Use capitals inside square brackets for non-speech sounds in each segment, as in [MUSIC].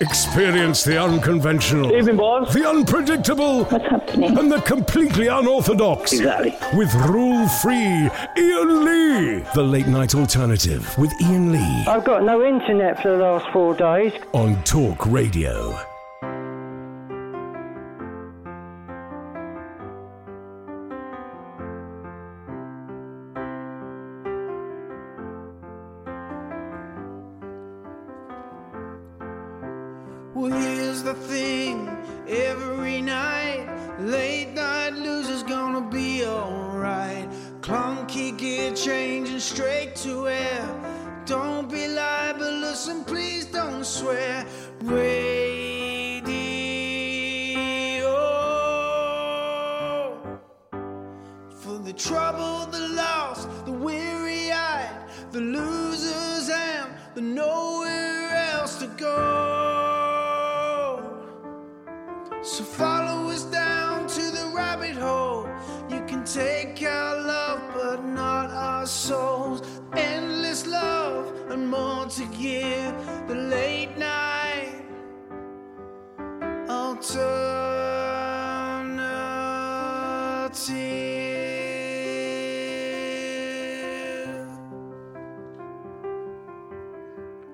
Experience the unconventional, Evening, boys. the unpredictable, What's happening? and the completely unorthodox. Exactly. With rule free Iain Lee. The late night alternative with Iain Lee I've got no internet for the last four days. on Talk Radio. Well, here's the thing every night, late night losers gonna be alright. Clunky gear changing straight to air. Don't be libelous and please don't swear. Radio more. The late night alternative.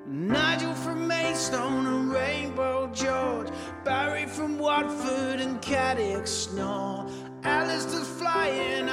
Nigel from Maidstone and Rainbow George, Barry from Watford and Caddick Snore, Alistair's flying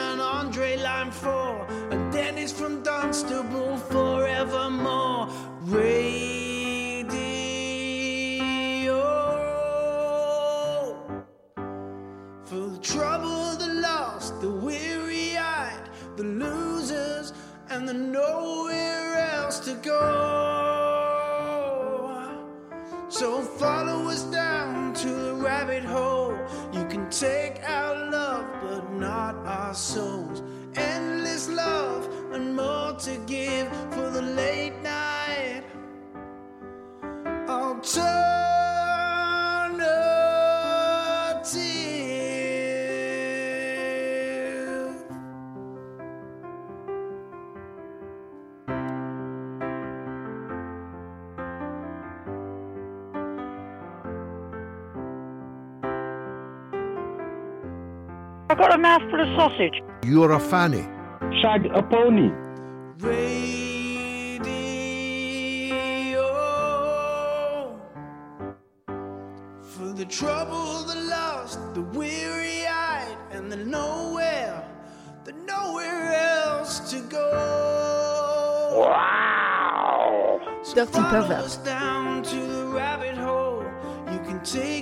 souls. Endless love and more to give for the late night. Alternative. A sausage. You're a fanny. Shag a pony. Radio for the trouble, the lost, the weary-eyed, and the nowhere, the nowhere else to go. Wow. So Dirty pervert. down to the rabbit hole. You can take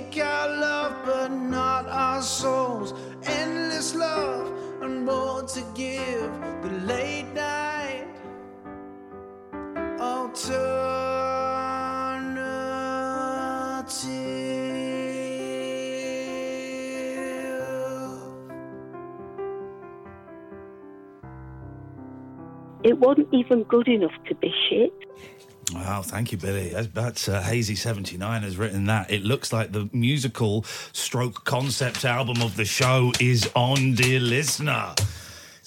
It wasn't even good enough to be shit. Wow, thank you, Billy. That's, uh, Hazy79 has written that. It looks like the musical stroke concept album of the show is on, dear listener.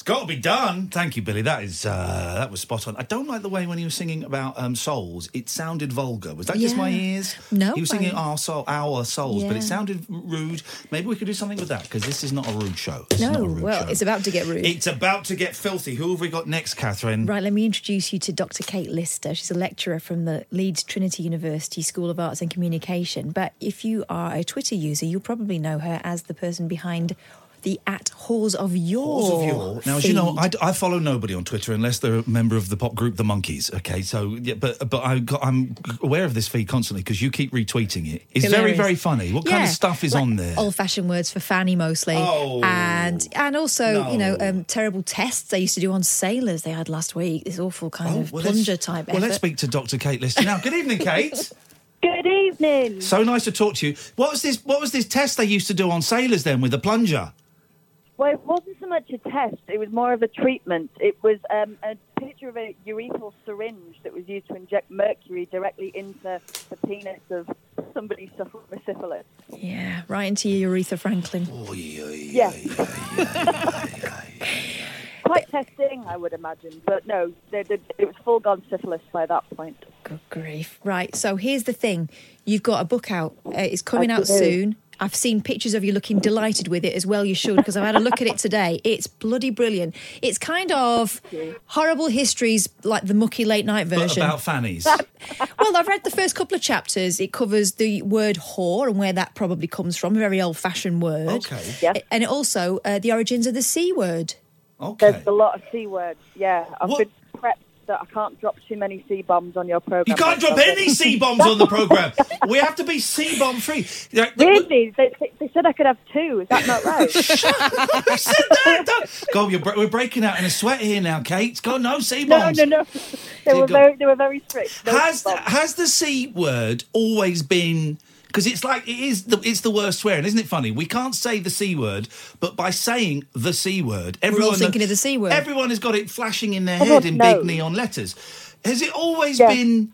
Got to be done. Thank you, Billy. That is uh, that was spot on. I don't like the way when he was singing about um, souls. It sounded vulgar. Was that just my ears? No, he was singing I- our soul, our souls, but it sounded rude. Maybe we could do something with that because this is not a rude show. This No, rude well, show. it's about to get rude. It's about to get filthy. Who have we got next, Catherine? Right, let me introduce you to Dr. Kate Lister. She's a lecturer from the Leeds Trinity University School of Arts and Communication. But if you are a Twitter user, you'll probably know her as the person behind the at Whores of Yore. Whores of Yore. Now, as you know. I, I follow nobody on Twitter unless they're a member of the pop group The Monkees. Okay, so yeah, but but I got, I'm aware of this feed constantly because you keep retweeting it. It's very Hilarious. very funny. What kind of stuff is like on there? Old-fashioned words for fanny mostly, Oh, and and also you know um, terrible tests they used to do on sailors they had last week. This awful kind of Oh, well, let's- plunger type Well, effort. let's speak to Dr. Kate Lister now. Good evening, Kate. [LAUGHS] Good evening. so nice to talk to you. What was this? What was this test they used to do on sailors then with the plunger? Well, it wasn't so much a test, it was more of a treatment. It was um, a picture of a urethral syringe that was used to inject mercury directly into the penis of somebody suffering with syphilis. Yeah, right into your Aretha Franklin. Oh, yeah, Yeah. Quite testing, I would imagine. But no, they, they, it was full gone syphilis by that point. Good grief. Right. So here's the thing you've got a book out, uh, it's coming I out do. soon. I've seen pictures of you looking delighted with it as well. You should, because I've had a look at it today. It's bloody brilliant. It's kind of horrible histories, like the mucky late night But version. about fannies. [LAUGHS] well, I've read the first couple of chapters. It covers the word whore and where that probably comes from, a very old fashioned word. Okay. Yeah. And it also uh, the origins of the C word. Okay. There's a lot of C words. Yeah, I've What- been prepped that I can't drop too many C bombs on your program. You can't drop any C bombs on the program. We have to be C bomb free. Really? They, they, said I could have two. Is that not right? [LAUGHS] Who said that? Don't- God, you're, we're breaking out in a sweat here now, Kate. God, no C bombs. no, no. No. They were very, they were very strict. No Has has the C word always been? Because it's like it is the it's the worst swearing, isn't it? Funny, we can't say the C word, but by saying the C word, everyone thinking of the C word. Everyone has got it flashing in their Everyone head in big neon letters. Has it always Yeah. been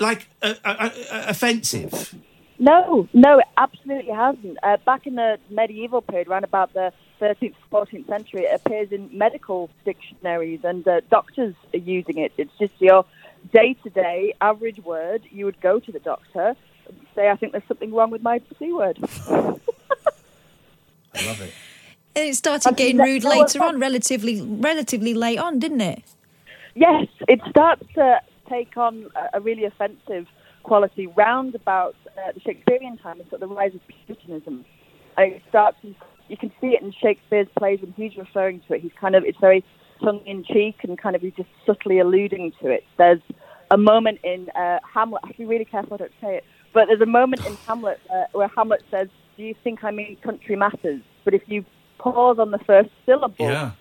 like uh, uh, uh, offensive? No, no, it absolutely hasn't. Uh, back in the medieval period, around about the 13th, 14th century, it appears in medical dictionaries and uh, doctors are using it. It's just your day to day average word. You would go to the doctor and say, I think there's something wrong with my C word. [LAUGHS] I love it. And it started I getting rude later on, relatively relatively late on, didn't it? Yes, it starts to take on a, a really offensive quality round about uh, the Shakespearean time. It's got the rise of Puritanism. And it starts, you can see it in Shakespeare's plays when he's referring to it. He's kind of, it's very tongue in cheek and kind of, he's just subtly alluding to it. There's a moment in uh, Hamlet, I have to be really careful I don't say it, but there's a moment in Hamlet uh, where Hamlet says, Do you think I mean country matters? But if you pause on the first syllable, Yeah.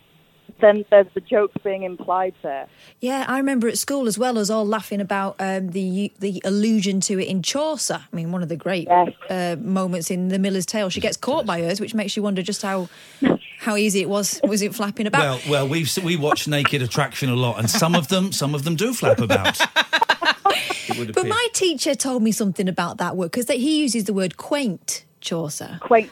then there's the joke being implied there. Yeah, I remember at school as well as all laughing about um, the the allusion to it in Chaucer. I mean, one of the great Yes. uh, moments in The Miller's Tale. She gets caught by hers, which makes you wonder just how how easy it was. Was it flapping about? Well, well, we've we watch Naked Attraction a lot, and some of them, some of them do flap about. [LAUGHS] It would but my teacher told me something about that word because he uses the word quaint, Chaucer. Quaint.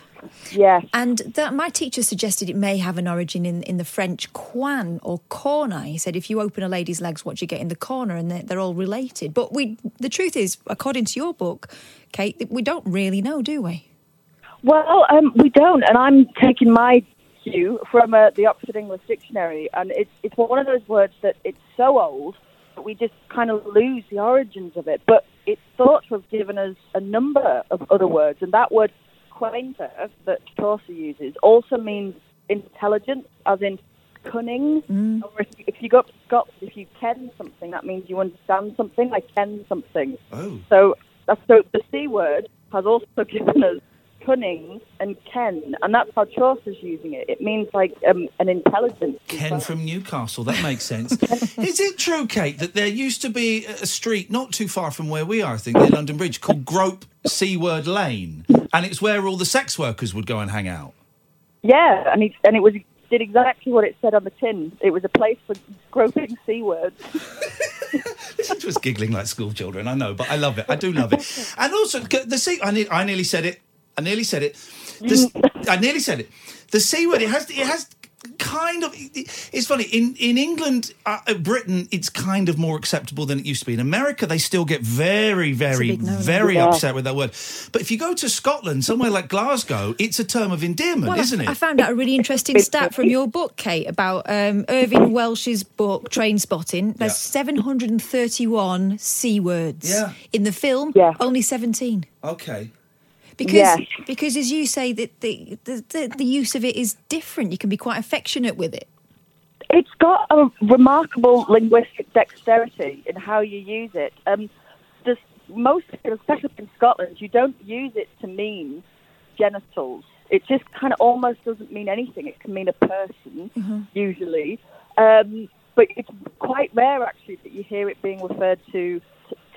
Yes. And that my teacher suggested it may have an origin in, in the French coin or corner. He said if you open a lady's legs, what do you get in the corner, and they're, they're all related. But we, the truth is, according to your book, Kate, we don't really know, do we? Well, um, we don't, and I'm taking my cue from uh, the Oxford English Dictionary, and it's it's one of those words that it's so old that we just kind of lose the origins of it. But it's thought to have given us a number of other words, and that word quainter that Chaucer uses also means intelligence, as in cunning. Mm. Or if, if you go up to Scotland, if you ken something, that means you understand something. I ken something. Oh. So so the C word has also [LAUGHS] given us cunning and ken, and that's how Chaucer's using it. It means like um, an intelligence. Ken well. from Newcastle. That makes sense. [LAUGHS] Is it true, Kate, that there used to be a street not too far from where we are, I think, near London Bridge, called Grope Seaward Lane, and it's where all the sex workers would go and hang out? Yeah, and he, and it was did exactly what it said on the tin. It was a place for groping C words. Listen [LAUGHS] to us giggling like school children. I know, but I love it. I do love it. And also, the. I, ne- I nearly said it. I nearly said it. The, [LAUGHS] I nearly said it. The C word. It has. It has. kind of. It's funny in in England, uh, uh, Britain, it's kind of more acceptable than it used to be. In America, they still get very, very, very Yeah. upset with that word. But if you go to Scotland, somewhere like Glasgow, it's a term of endearment, Well, isn't it? I found out a really interesting stat from your book, Kate, about um, Irvine Welsh's book, Trainspotting. There's Yeah. 731 C words. Yeah. In the film, Yeah. only 17. okay. Because, Yes. because as you say, that the, the, the, use of it is different. You can be quite affectionate with it. It's got a remarkable linguistic dexterity in how you use it. Um, there's most, especially in Scotland, you don't use it to mean genitals. It just kind of almost doesn't mean anything. It can mean a person, usually. Um, but it's quite rare, actually, that you hear it being referred to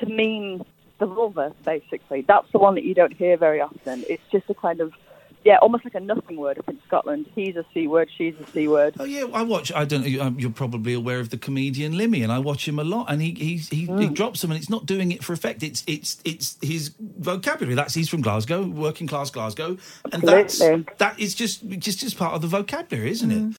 to mean the vulva, basically. That's the one that you don't hear very often. It's just a kind of, yeah, almost like a nothing word up in Scotland. He's a C word, she's a C word. Oh yeah, I watch. I don't. know, um, You're probably aware of the comedian Limmy, and I watch him a lot. And he he he, Mm. he drops them, and it's not doing it for effect. It's it's it's his vocabulary. That's he's from Glasgow, working class Glasgow, and that's that is just just just part of the vocabulary, isn't Mm. it?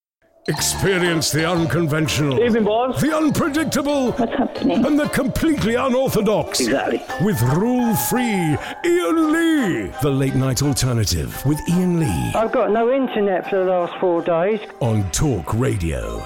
Experience the unconventional, Evening, boss. the unpredictable, What's happening? and the completely unorthodox. Exactly. With rule free Iain Lee. The late night alternative with Iain Lee I've got no internet for the last four days. on Talk Radio.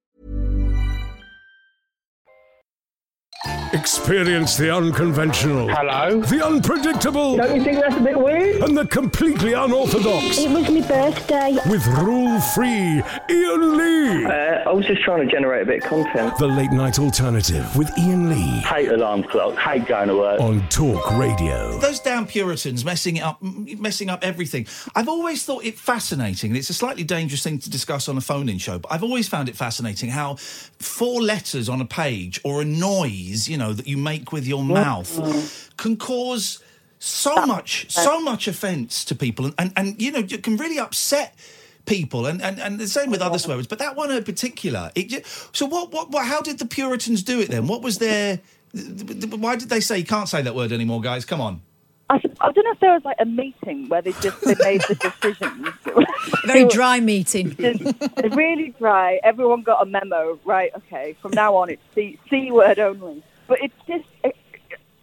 Experience the unconventional, Hello. the unpredictable, Don't you think that's a bit weird? and the completely unorthodox. It was my birthday. With rule free Iain Lee. Uh, I was just trying to generate a bit of content. The late night alternative with Iain Lee Hate alarm clock. Hate going to work. on Talk Radio. Those damn Puritans messing it up, messing up everything. I've always thought it fascinating, and it's a slightly dangerous thing to discuss on a phone-in show. But I've always found it fascinating how four letters on a page or a noise, you know, that you make with your mm. mouth, can cause so much, so much offence to people, and, and and you know, it can really upset people and, and and the same with other swear words but that one in particular it so what, what what how did the puritans do it then what was their why did they say you can't say that word anymore guys come on I, I don't know if there was like a meeting where they just they made the decisions. [LAUGHS] Very dry meeting. [LAUGHS] Just really dry. Everyone got a memo. Right. Okay. From now on, it's C, C word only. But it's just it,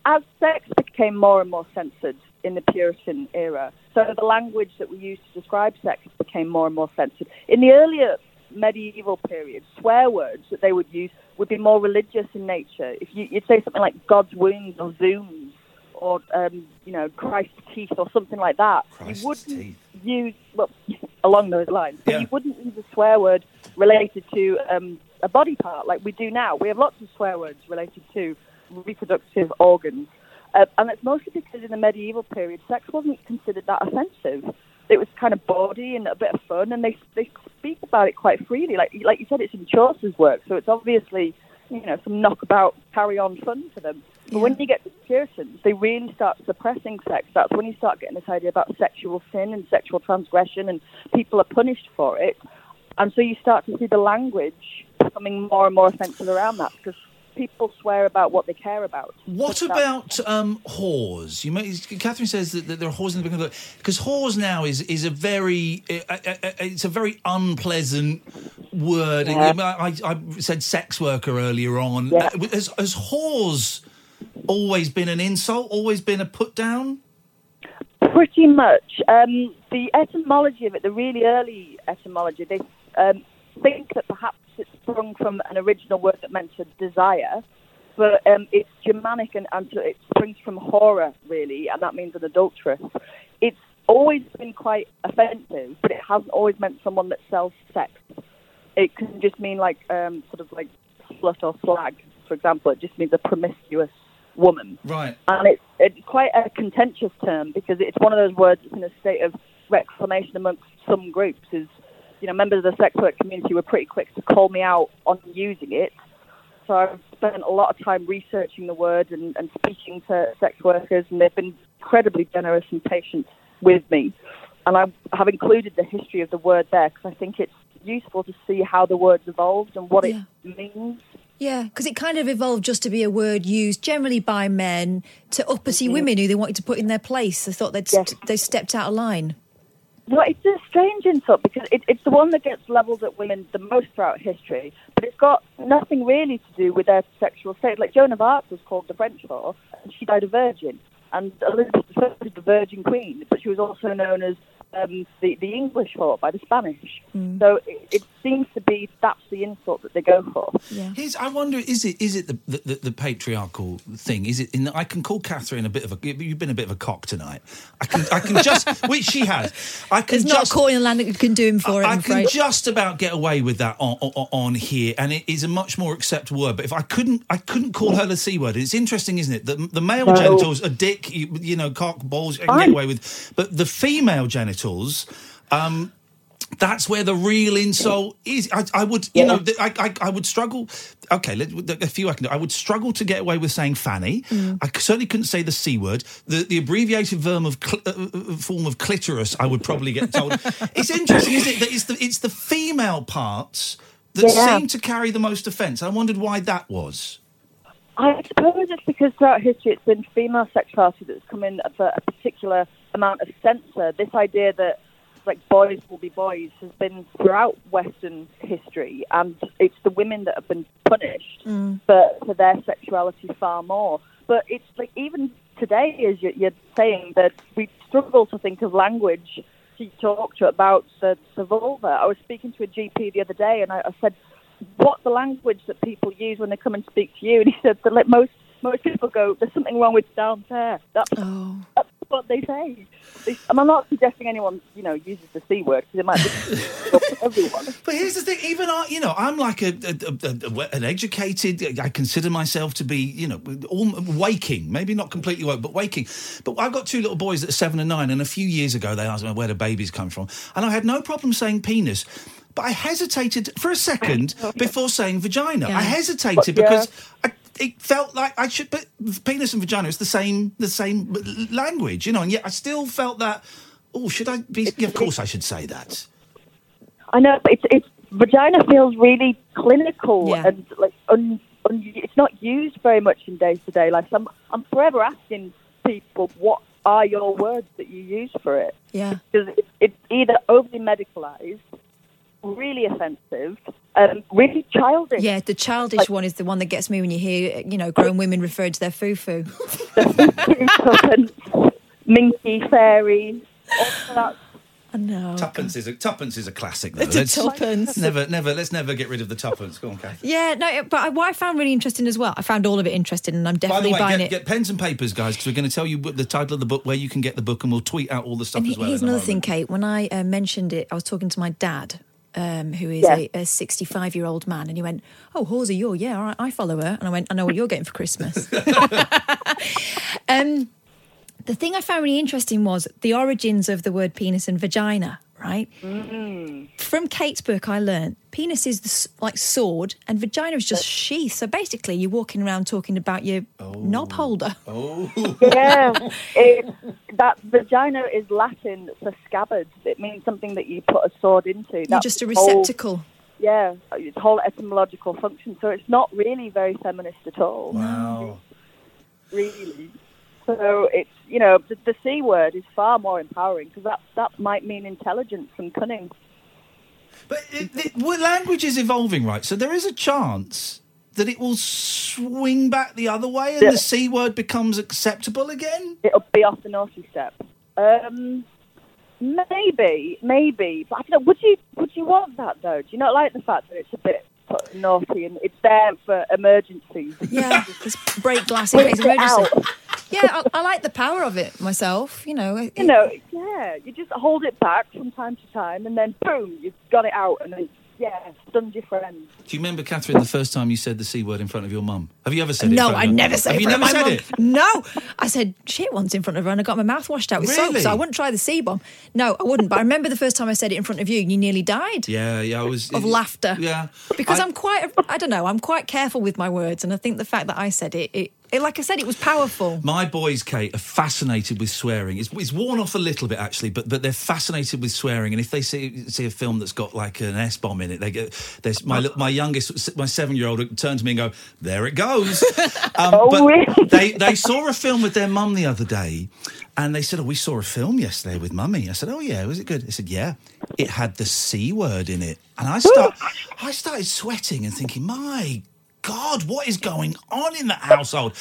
as sex became more and more censored in the Puritan era. So the language that we use to describe sex became more and more censored. In the earlier medieval period, swear words that they would use would be more religious in nature. If you, you'd say something like God's wounds or zooms or um, you know Christ's teeth or something like that, Christ's you wouldn't teeth. use well [LAUGHS] along those lines. But Yeah. you wouldn't use a swear word related to um, a body part like we do now. We have lots of swear words related to reproductive organs, uh, and it's mostly because in the medieval period, sex wasn't considered that offensive. It was kind of bawdy and a bit of fun, and they they speak about it quite freely. Like like you said, it's in Chaucer's work, so it's obviously you know some knockabout carry on fun for them. But when you get to the Puritans, they really start suppressing sex. That's when you start getting this idea about sexual sin and sexual transgression, and people are punished for it. And so you start to see the language becoming more and more offensive around that because people swear about what they care about. What about um, whores? You may, Catherine says that, that there are whores in the beginning because whores now is is a very uh, uh, uh, it's a very unpleasant word. Yeah. I, I, I said sex worker earlier on. Yeah. Uh, has, has whores always been an insult? Always been a put down? Pretty much. Um, the etymology of it, the really early etymology, they um, think that perhaps it sprung from an original word that meant to desire, but um, it's Germanic and, and so it springs from horror, really, and that means an adulteress. It's always been quite offensive, but it hasn't always meant someone that sells sex. It can just mean like um, sort of like slut or slag, for example. It just means a promiscuous woman Right. and it's, it's quite a contentious term because it's one of those words that's in a state of reclamation amongst some groups. Is you know members of the sex work community were pretty quick to call me out on using it. So I've spent a lot of time researching the word and, and speaking to sex workers, and they've been incredibly generous and patient with me. And I have included the history of the word there because I think it's useful to see how the word's evolved and what Yeah. it means. Yeah, because it kind of evolved just to be a word used generally by men to uppity mm-hmm. women who they wanted to put in their place. They thought they'd st- they stepped out of line. Well, it's a strange insult because it, it's the one that gets levelled at women the most throughout history, but it's got nothing really to do with their sexual state. Like Joan of Arc was called the French whore, and she died a virgin. And Elizabeth I was the Virgin Queen, but she was also known as um, the, the English whore by the Spanish. So it, it seems to be that's the insult that they go for. Yeah. Here's, I wonder, is it is it the, the, the, the patriarchal thing? Is it? In that I can call Catherine a bit of a. You've been a bit of a cock tonight. I can I can just [LAUGHS] which she has. I can There's not just a court in the land that can do him for it. I I'm can afraid. just about get away with that on, on, on here, and it is a much more acceptable word. But if I couldn't, I couldn't call her the c word. It's interesting, isn't it? The, the male No. genitals, a dick, you, you know, cock, balls, I can get away with. But the female genitals. Um, that's where the real insult is. I, I would, you Yeah. know, I, I, I would struggle. Okay, let, a few I can do. I would struggle to get away with saying fanny. Mm. I certainly couldn't say the c word. The, the abbreviated verm of cl- uh, uh, form of clitoris. I would probably get told. [LAUGHS] it's interesting, isn't it? That it's the it's the female parts that Yeah. seem to carry the most offence. I wondered why that was. I suppose it's because throughout history it's been female sexuality that's come in for a particular amount of censor. This idea that like boys will be boys has been throughout Western history, and it's the women that have been punished mm. for, for their sexuality far more. But it's like even today, as you're, you're saying, that we struggle to think of language to talk to about the, the vulva. I was speaking to a GP the other day, and I, I said, "What's the language that people use when they come and speak to you?" And he said that like most most people go, "There's something wrong with down there." That's, Oh. that's what they say. They, and I'm not suggesting anyone, you know, uses the c word because it might be [LAUGHS] everyone. But here's the thing: even I, you know, I'm like a, a, a, an educated. I consider myself to be, you know, all, waking. Maybe not completely woke, but waking. But I've got two little boys that are seven and nine. And a few years ago, they asked me where the babies come from, and I had no problem saying penis. But I hesitated for a second [LAUGHS] before saying vagina. I hesitated Yeah. because I, it felt like I should. But penis and vagina is the same, the same language, you know. And yet I still felt that. Oh, should I be? Yeah, of course, I should say that. I know, but it's, it's vagina feels really clinical Yeah. and like un, un, it's not used very much in day to day life. So I'm I'm forever asking people what are your words that you use for it Yeah. because it, it's either overly medicalized, really offensive, um, really childish. Yeah, the childish one is the one that gets me when you hear, you know, grown women referring to their foo-foo. tuppence, [LAUGHS] minky fairies, all that I know. Tuppence is a tuppence is a classic. Though. It's a Let's- tuppence. Never, never. Let's never get rid of the tuppence. Go on, Kath. Yeah, no, but I- what I found really interesting as well, I found all of it interesting, and I'm By the definitely way, buying get, it. get pens and papers, guys, because we're going to tell you the title of the book, where you can get the book, and we'll tweet out all the stuff And as well. here's another thing. Kate. When I uh, mentioned it, I was talking to my dad, um, who is Yeah. a 65 year old man, and he went, "Oh, Horsey, you're yeah, all right, I follow her." And I went, "I know what you're getting for Christmas." [LAUGHS] um, the thing I found really interesting was the origins of the word penis and vagina. Right mm. from Kate's book, I learned penis is the, like sword, and vagina is just sheath. So basically, you're walking around talking about your oh. knob holder. Oh, [LAUGHS] yeah, [LAUGHS] it, that vagina is Latin for scabbard. It means something that you put a sword into. You're That's just a its whole- receptacle. yeah, its whole etymological function. So it's not really very feminist at all. wow. Really. So it's you know the, the c word is far more empowering because that that might mean intelligence and cunning. But it, it, well, language is evolving, right? So there is a chance that it will swing back the other way, and Yeah. the c word becomes acceptable again. It'll be off the naughty step. Um, maybe, maybe, but I don't know. Would you would you want that though? Do you not like the fact that it's a bit naughty and it's there for emergencies? Yeah, [LAUGHS] just break glass in case of emergency. Out. Yeah, I, I like the power of it myself. You know, it- You know, yeah, you just hold it back from time to time, and then boom, you've got it out, and then yeah, stunned your friend. Do you remember, Catherine, the first time you said the c word in front of your mum? Have you ever said it? no, I never said it. Have it. you in never said of it? No, I said shit once in front of her, and I got my mouth washed out with soap. Really? So I wouldn't try the C bomb. No, I wouldn't. But I remember the first time I said it in front of you, and you nearly died. Yeah, yeah, I was Of laughter. Yeah, Because I- I'm quite, I don't know, I'm quite careful with my words, and I think the fact that I said it, it, it like I said, it was powerful. My boys, Kate, are fascinated with swearing. It's, it's worn off a little bit actually, but but they're fascinated with swearing. And if they see see a film that's got like an S bomb in it, they get. There's my my youngest, my seven year old, turn to me and go, "There it goes." [LAUGHS] Um, Oh, but really? they they saw a film with their mum the other day, and they said, "Oh, we saw a film yesterday with mummy." I said, "Oh yeah, was it good?" They said, "Yeah, it had the c word in it," and I start I started sweating and thinking, "My." God, what is going on in that household?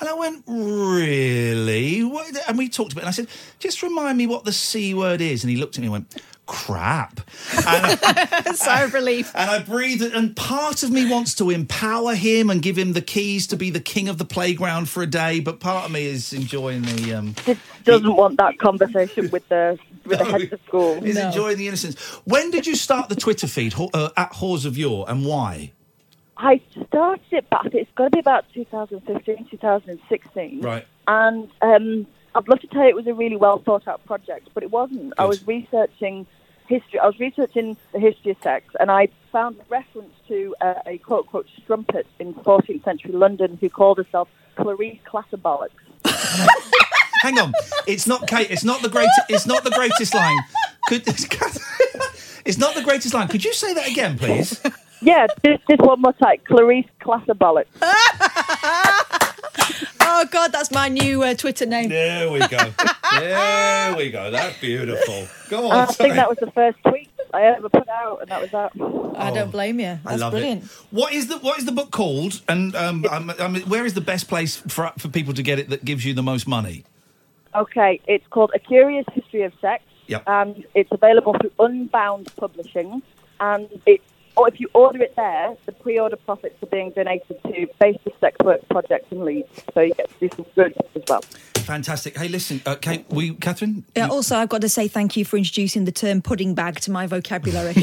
And I went, really? What? And we talked about it. And I said, just remind me what the C word is. And he looked at me and went, crap. And, Sigh [LAUGHS] of relief. and I breathed. And part of me wants to empower him and give him the keys to be the king of the playground for a day. But part of me is enjoying the. Um, Just doesn't want that conversation with the with the No. head of school. is enjoying the innocence. When did you start the Twitter feed uh, at Whores of Yore and why? I started it back. It's got to be about 2015, 2016. Right. And um, I'd love to tell you it was a really well thought out project, but it wasn't. I was researching history. I was researching the history of sex, and I found a reference to uh, a quote unquote strumpet in 14th century London who called herself Clarice Classabolics. [LAUGHS] Hang on, it's not Kate. It's not the greatest. It's not the greatest line. Could [LAUGHS] it's not the greatest line. Could you say that again, please? Yeah, just, just one more time. Clarice Classabolics. [LAUGHS] Oh God, that's my new uh, Twitter name. There we go. There we go. That's [LAUGHS] beautiful. Go on. I think that was the first tweet I ever put out, and that was that. I don't blame you. That's I love brilliant. it. What is the What is the book called? And um, I'm, I'm, where is the best place for for people to get it that gives you the most money? Okay, it's called A Curious History of Sex, Yep. and it's available through Unbound Publishing. And it, or if you order it there, the pre-order profits are being donated to Basis Sex Work Project in Leeds, so you get to do some good as well. Fantastic. Hey, listen, uh, Kate, we, Catherine. Yeah, also, I've got to say thank you for introducing the term pudding bag to my vocabulary. [LAUGHS] [LAUGHS]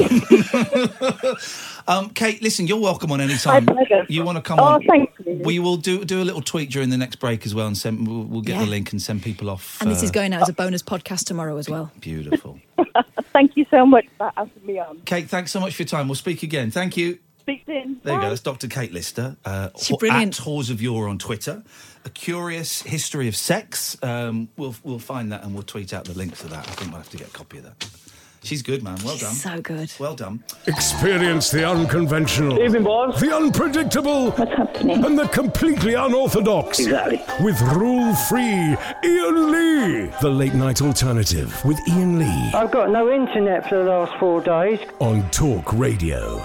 Um, Kate, listen, you're welcome on any time. My pleasure. You want to come on. Oh, on? thank you. We will do do a little tweet during the next break as well, and send. We'll, we'll get Yeah. the link and send people off. and this uh, is going out as a bonus podcast tomorrow as well. beautiful. [LAUGHS] Thank you so much for asking me on. Kate, thanks so much for your time. We'll speak again. Thank you. Speak soon. There you go. That's Dr. Kate Lister. Uh, She's brilliant. At Whores of Yore on Twitter. A curious history of sex. Um, we'll we'll find that and we'll tweet out the link to that. I think we'll have to get a copy of that. She's good, man. Well done. So good. Well done. Experience the unconventional, Evening, boys. the unpredictable, What's happening? and the completely unorthodox. Exactly. With rule free Iain Lee. The late night alternative with Iain Lee I've got no internet for the last four days. on Talk Radio.